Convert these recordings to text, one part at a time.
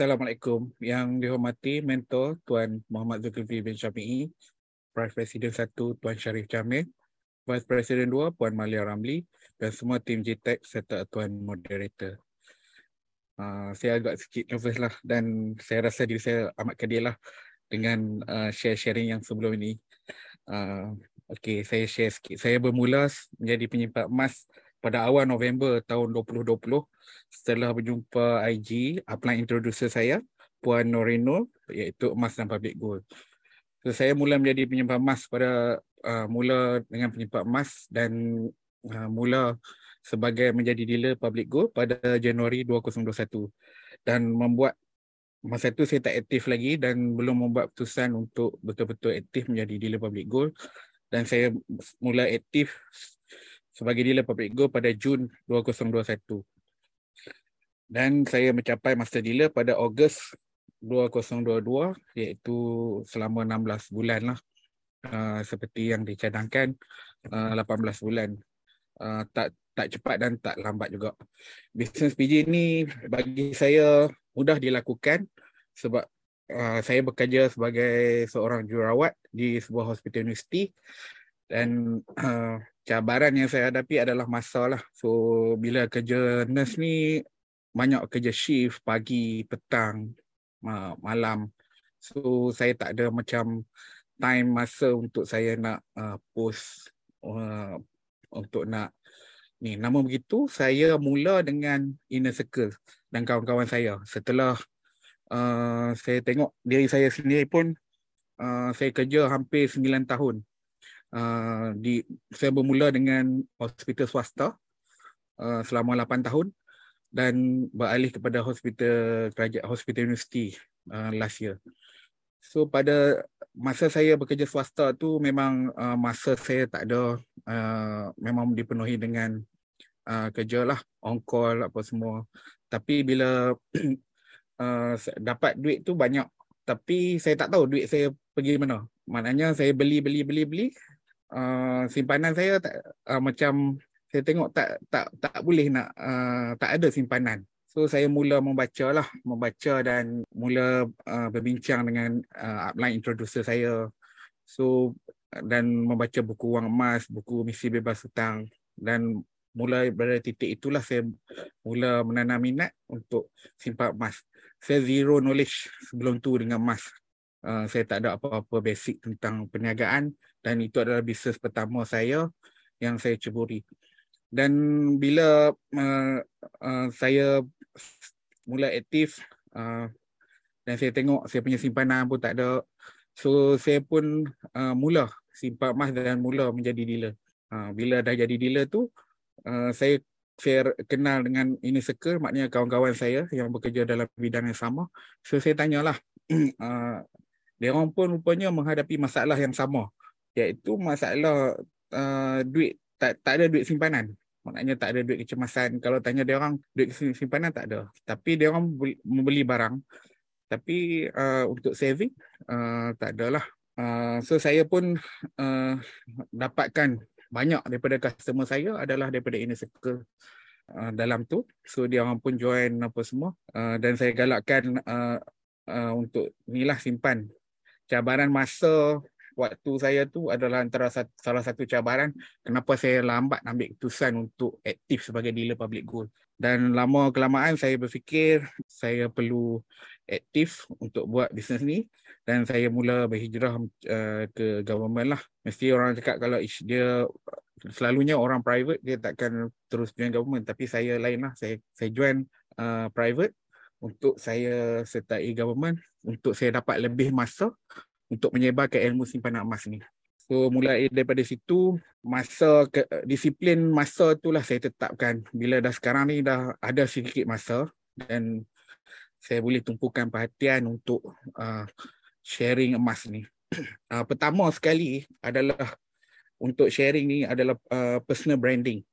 Assalamualaikum. Yang dihormati mentor Tuan Muhammad Zulkifli bin Syafi'i, Vice President 1 Tuan Syarif Jamil, Vice President 2 Puan Malia Ramli dan semua tim JTEC serta Tuan Moderator. Uh, saya agak sikit nervous lah dan saya rasa diri saya amat kedil lah dengan uh, share-sharing yang sebelum ini. Uh, okay, saya share sikit. Saya bermula menjadi penyimpan emas pada awal November tahun 2020 setelah berjumpa IG upline introducer saya Puan Norino iaitu emas dan public gold. So, saya mula menjadi penyimpan emas pada uh, mula dengan penyimpan emas dan uh, mula sebagai menjadi dealer public gold pada Januari 2021 dan membuat masa itu saya tak aktif lagi dan belum membuat keputusan untuk betul-betul aktif menjadi dealer public gold dan saya mula aktif sebagai dealer public gold pada Jun 2021. Dan saya mencapai master dealer pada Ogos 2022 iaitu selama 16 bulan lah. Uh, seperti yang dicadangkan uh, 18 bulan. Uh, tak tak cepat dan tak lambat juga. Bisnes PJ ni bagi saya mudah dilakukan sebab uh, saya bekerja sebagai seorang jururawat di sebuah hospital universiti dan uh, cabaran yang saya hadapi adalah masa lah. So bila kerja nurse ni banyak kerja shift pagi, petang, malam. So saya tak ada macam time masa untuk saya nak uh, post uh, untuk nak ni. Namun begitu saya mula dengan inner circle dan kawan-kawan saya. Setelah uh, saya tengok diri saya sendiri pun uh, saya kerja hampir 9 tahun uh, di saya bermula dengan hospital swasta uh, selama 8 tahun dan beralih kepada hospital kerajaan hospital universiti uh, last year. So pada masa saya bekerja swasta tu memang uh, masa saya tak ada uh, memang dipenuhi dengan uh, kerja lah on call apa semua. Tapi bila uh, dapat duit tu banyak tapi saya tak tahu duit saya pergi mana. Maknanya saya beli beli beli beli uh, simpanan saya tak uh, macam saya tengok tak tak tak boleh nak uh, tak ada simpanan. So saya mula membaca lah, membaca dan mula uh, berbincang dengan uh, upline introducer saya. So dan membaca buku wang emas, buku misi bebas hutang dan mulai pada titik itulah saya mula menanam minat untuk simpan emas. Saya zero knowledge sebelum tu dengan emas. Uh, saya tak ada apa-apa basic tentang perniagaan dan itu adalah bisnes pertama saya yang saya ceburi. Dan bila uh, uh, saya mula aktif uh, dan saya tengok saya punya simpanan pun tak ada, so saya pun uh, mula simpan emas dan mula menjadi dealer. Uh, bila dah jadi dealer tu, uh, saya saya kenal dengan ini circle, maknanya kawan-kawan saya yang bekerja dalam bidang yang sama. So saya tanyalah, uh, dia orang pun rupanya menghadapi masalah yang sama iaitu masalah uh, duit tak tak ada duit simpanan. Maknanya tak ada duit kecemasan. Kalau tanya dia orang duit simpanan tak ada. Tapi dia orang membeli barang. Tapi uh, untuk saving uh, tak adalah. Uh, so saya pun uh, dapatkan banyak daripada customer saya adalah daripada inner circle uh, dalam tu. So dia orang pun join apa semua. Uh, dan saya galakkan uh, uh, untuk inilah simpan. Cabaran masa waktu saya tu adalah antara salah satu cabaran kenapa saya lambat ambil keputusan untuk aktif sebagai dealer public gold. Dan lama kelamaan saya berfikir saya perlu aktif untuk buat bisnes ni dan saya mula berhijrah uh, ke government lah. Mesti orang cakap kalau dia selalunya orang private dia takkan terus join government tapi saya lain lah. Saya, saya join uh, private untuk saya sertai government untuk saya dapat lebih masa untuk menyebarkan ilmu simpanan emas ni. So mulai daripada situ masa ke, disiplin masa itulah saya tetapkan bila dah sekarang ni dah ada sedikit masa dan saya boleh tumpukan perhatian untuk uh, sharing emas ni. Uh, pertama sekali adalah untuk sharing ni adalah uh, personal branding.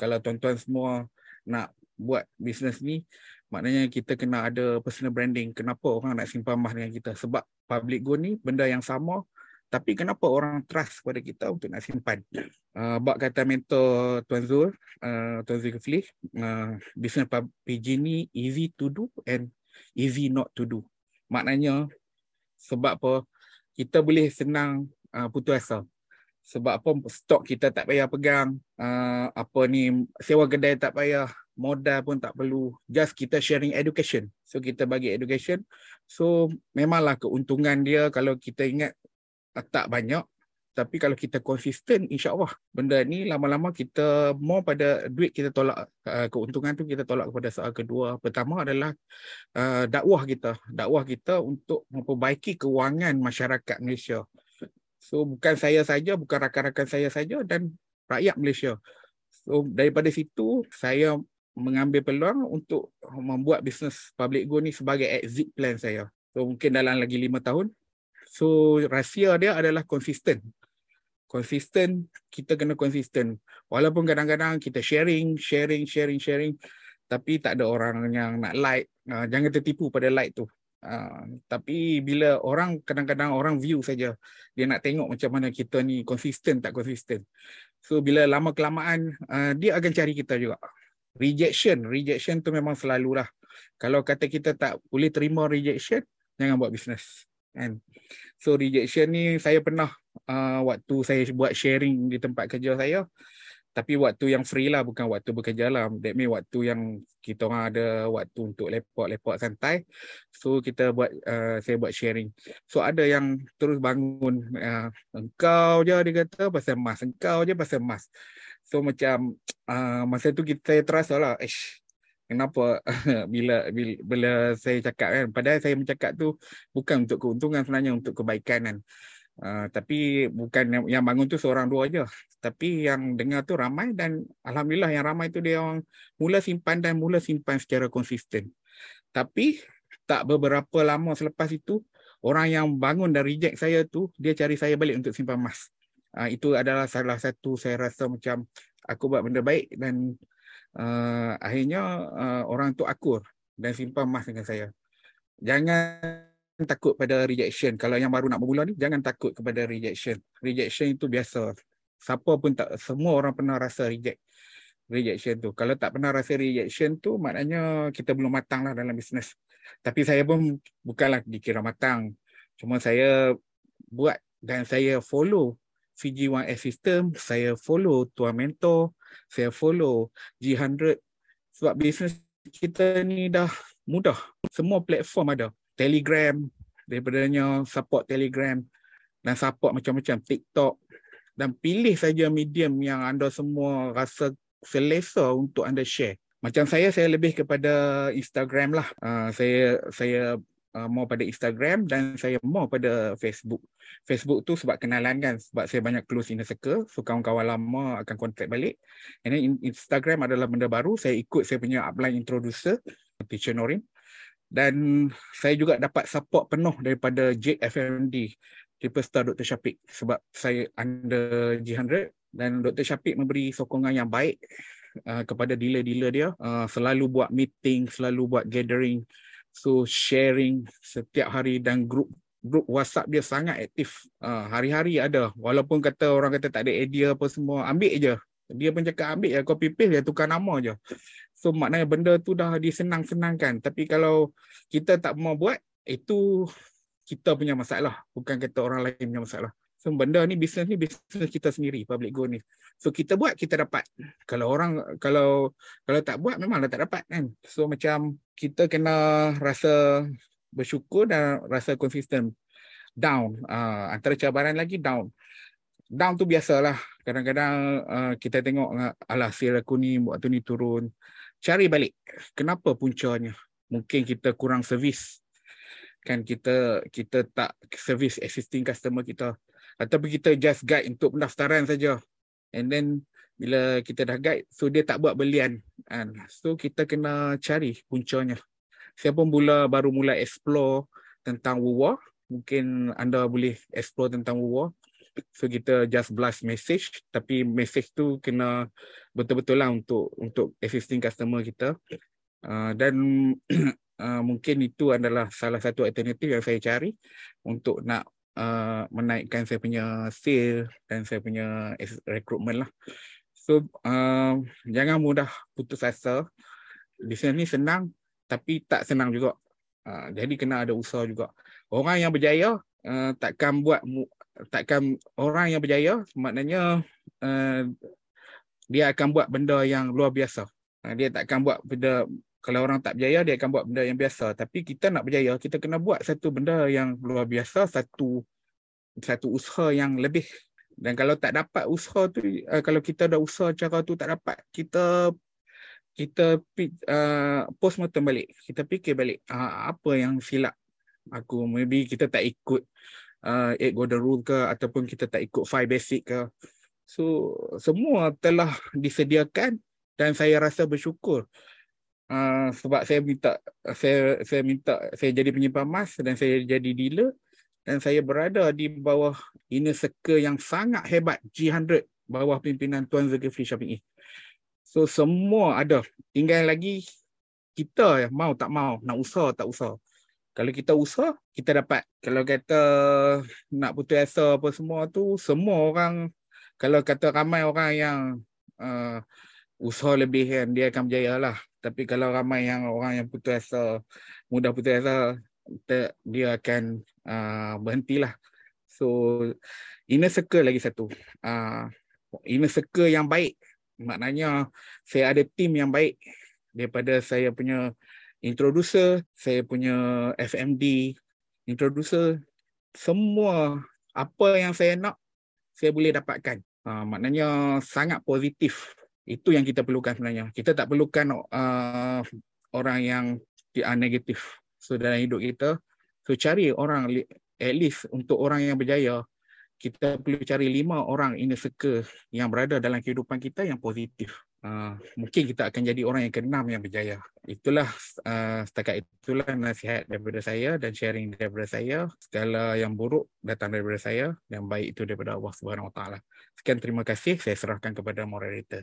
Kalau tuan-tuan semua nak buat bisnes ni maknanya kita kena ada personal branding. Kenapa orang nak simpan emas dengan kita? Sebab public gold ni benda yang sama tapi kenapa orang trust pada kita untuk nak simpan? Uh, bak kata mentor Tuan Zul, uh, Tuan Zulkifli, uh, business PG ni easy to do and easy not to do. Maknanya sebab apa kita boleh senang uh, putus asa. Sebab apa stok kita tak payah pegang, uh, apa ni sewa kedai tak payah, modal pun tak perlu. Just kita sharing education. So kita bagi education. So memanglah keuntungan dia kalau kita ingat tak banyak tapi kalau kita konsisten insya-Allah benda ni lama-lama kita more pada duit kita tolak uh, keuntungan tu kita tolak kepada soal kedua pertama adalah uh, dakwah kita dakwah kita untuk memperbaiki kewangan masyarakat Malaysia so bukan saya saja bukan rakan-rakan saya saja dan rakyat Malaysia so daripada situ saya mengambil peluang untuk membuat bisnes public go ni sebagai exit plan saya. So mungkin dalam lagi lima tahun. So rahsia dia adalah konsisten. Konsisten kita kena konsisten. Walaupun kadang-kadang kita sharing sharing sharing sharing tapi tak ada orang yang nak like. Uh, jangan tertipu pada like tu. Uh, tapi bila orang kadang-kadang orang view saja dia nak tengok macam mana kita ni konsisten tak konsisten. So bila lama kelamaan uh, dia akan cari kita juga rejection rejection tu memang selalulah. Kalau kata kita tak boleh terima rejection jangan buat bisnes kan? So rejection ni saya pernah uh, waktu saya buat sharing di tempat kerja saya. Tapi waktu yang free lah bukan waktu bekerja lah. That mean waktu yang kita orang ada waktu untuk lepak-lepak santai. So kita buat uh, saya buat sharing. So ada yang terus bangun uh, engkau je dia kata pasal mas engkau je pasal mas so macam uh, masa tu kita terasa lah ish kenapa bila, bila bila saya cakap kan? Padahal saya mencakap tu bukan untuk keuntungan sebenarnya untuk kebaikan kan. Uh, tapi bukan yang, yang bangun tu seorang dua aja tapi yang dengar tu ramai dan alhamdulillah yang ramai tu dia orang mula simpan dan mula simpan secara konsisten. Tapi tak beberapa lama selepas itu orang yang bangun dan reject saya tu dia cari saya balik untuk simpan emas uh, itu adalah salah satu saya rasa macam aku buat benda baik dan uh, akhirnya uh, orang tu akur dan simpan emas dengan saya jangan takut pada rejection. Kalau yang baru nak bermula ni, jangan takut kepada rejection. Rejection itu biasa. Siapa pun tak, semua orang pernah rasa reject. Rejection tu. Kalau tak pernah rasa rejection tu, maknanya kita belum matang lah dalam bisnes. Tapi saya pun bukanlah dikira matang. Cuma saya buat dan saya follow CG1S system, saya follow Tuan Mentor, saya follow G100. Sebab bisnes kita ni dah mudah. Semua platform ada. Telegram daripadanya support Telegram dan support macam-macam TikTok dan pilih saja medium yang anda semua rasa selesa untuk anda share. Macam saya saya lebih kepada Instagram lah. Uh, saya saya uh, mau pada Instagram dan saya mau pada Facebook. Facebook tu sebab kenalan kan sebab saya banyak close inner circle so kawan-kawan lama akan contact balik. And then Instagram adalah benda baru saya ikut saya punya upline introducer Teacher Norin dan saya juga dapat support penuh daripada JFMD Triple Star Dr. Syafiq sebab saya under G100 dan Dr. Syafiq memberi sokongan yang baik uh, kepada dealer-dealer dia uh, selalu buat meeting, selalu buat gathering so sharing setiap hari dan grup grup WhatsApp dia sangat aktif. Uh, hari-hari ada walaupun kata orang kata tak ada idea apa semua ambil je. Dia pun cakap ambil ya copy paste dia tukar nama je. So maknanya benda tu dah disenang-senangkan. Tapi kalau kita tak mau buat, itu kita punya masalah. Bukan kata orang lain punya masalah. So benda ni, bisnes ni, bisnes kita sendiri, public go ni. So kita buat, kita dapat. Kalau orang, kalau kalau tak buat, memanglah tak dapat kan. So macam kita kena rasa bersyukur dan rasa konsisten. Down. Uh, antara cabaran lagi, down down tu biasalah. Kadang-kadang uh, kita tengok alah sale aku ni waktu ni turun cari balik kenapa puncanya mungkin kita kurang servis kan kita kita tak servis existing customer kita ataupun kita just guide untuk pendaftaran saja. And then bila kita dah guide so dia tak buat belian. Kan so kita kena cari puncanya. Siapa mula baru mula explore tentang Wuwa mungkin anda boleh explore tentang Wuwa So kita just blast message. Tapi message tu kena betul-betul lah untuk untuk existing customer kita. Uh, dan uh, mungkin itu adalah salah satu alternatif yang saya cari untuk nak uh, menaikkan saya punya sale dan saya punya recruitment lah. So uh, jangan mudah putus asa. Di sini senang tapi tak senang juga. Uh, jadi kena ada usaha juga. Orang yang berjaya uh, takkan buat takkan orang yang berjaya maknanya uh, dia akan buat benda yang luar biasa. Uh, dia takkan buat benda kalau orang tak berjaya dia akan buat benda yang biasa. Tapi kita nak berjaya kita kena buat satu benda yang luar biasa satu satu usaha yang lebih. Dan kalau tak dapat usaha tu uh, kalau kita dah usaha cara tu tak dapat kita kita uh, post mortem balik. Kita fikir balik uh, apa yang silap? Aku maybe kita tak ikut uh, eight golden rule ke ataupun kita tak ikut five basic ke. So semua telah disediakan dan saya rasa bersyukur uh, sebab saya minta saya saya minta saya jadi penyimpan emas dan saya jadi dealer dan saya berada di bawah inner circle yang sangat hebat G100 bawah pimpinan Tuan Zulkifli Syafi'i. So semua ada. Tinggal lagi kita yang mau tak mau, nak usaha tak usaha. Kalau kita usaha, kita dapat. Kalau kata nak putus asa apa semua tu, semua orang, kalau kata ramai orang yang uh, usaha lebih kan, dia akan berjaya lah. Tapi kalau ramai yang orang yang putus asa, mudah putus asa, dia akan uh, berhentilah. So inner circle lagi satu. Uh, inner circle yang baik. Maknanya saya ada tim yang baik daripada saya punya introducer, saya punya FMD, introducer, semua apa yang saya nak saya boleh dapatkan. Uh, maknanya sangat positif. Itu yang kita perlukan sebenarnya. Kita tak perlukan uh, orang yang uh, negatif. So dalam hidup kita, so cari orang at least untuk orang yang berjaya, kita perlu cari lima orang in the circle yang berada dalam kehidupan kita yang positif. Uh, mungkin kita akan jadi orang yang keenam yang berjaya. Itulah uh, setakat itulah nasihat daripada saya dan sharing daripada saya. Segala yang buruk datang daripada saya, yang baik itu daripada Allah Subhanahu Wa Taala. Sekian terima kasih. Saya serahkan kepada moderator.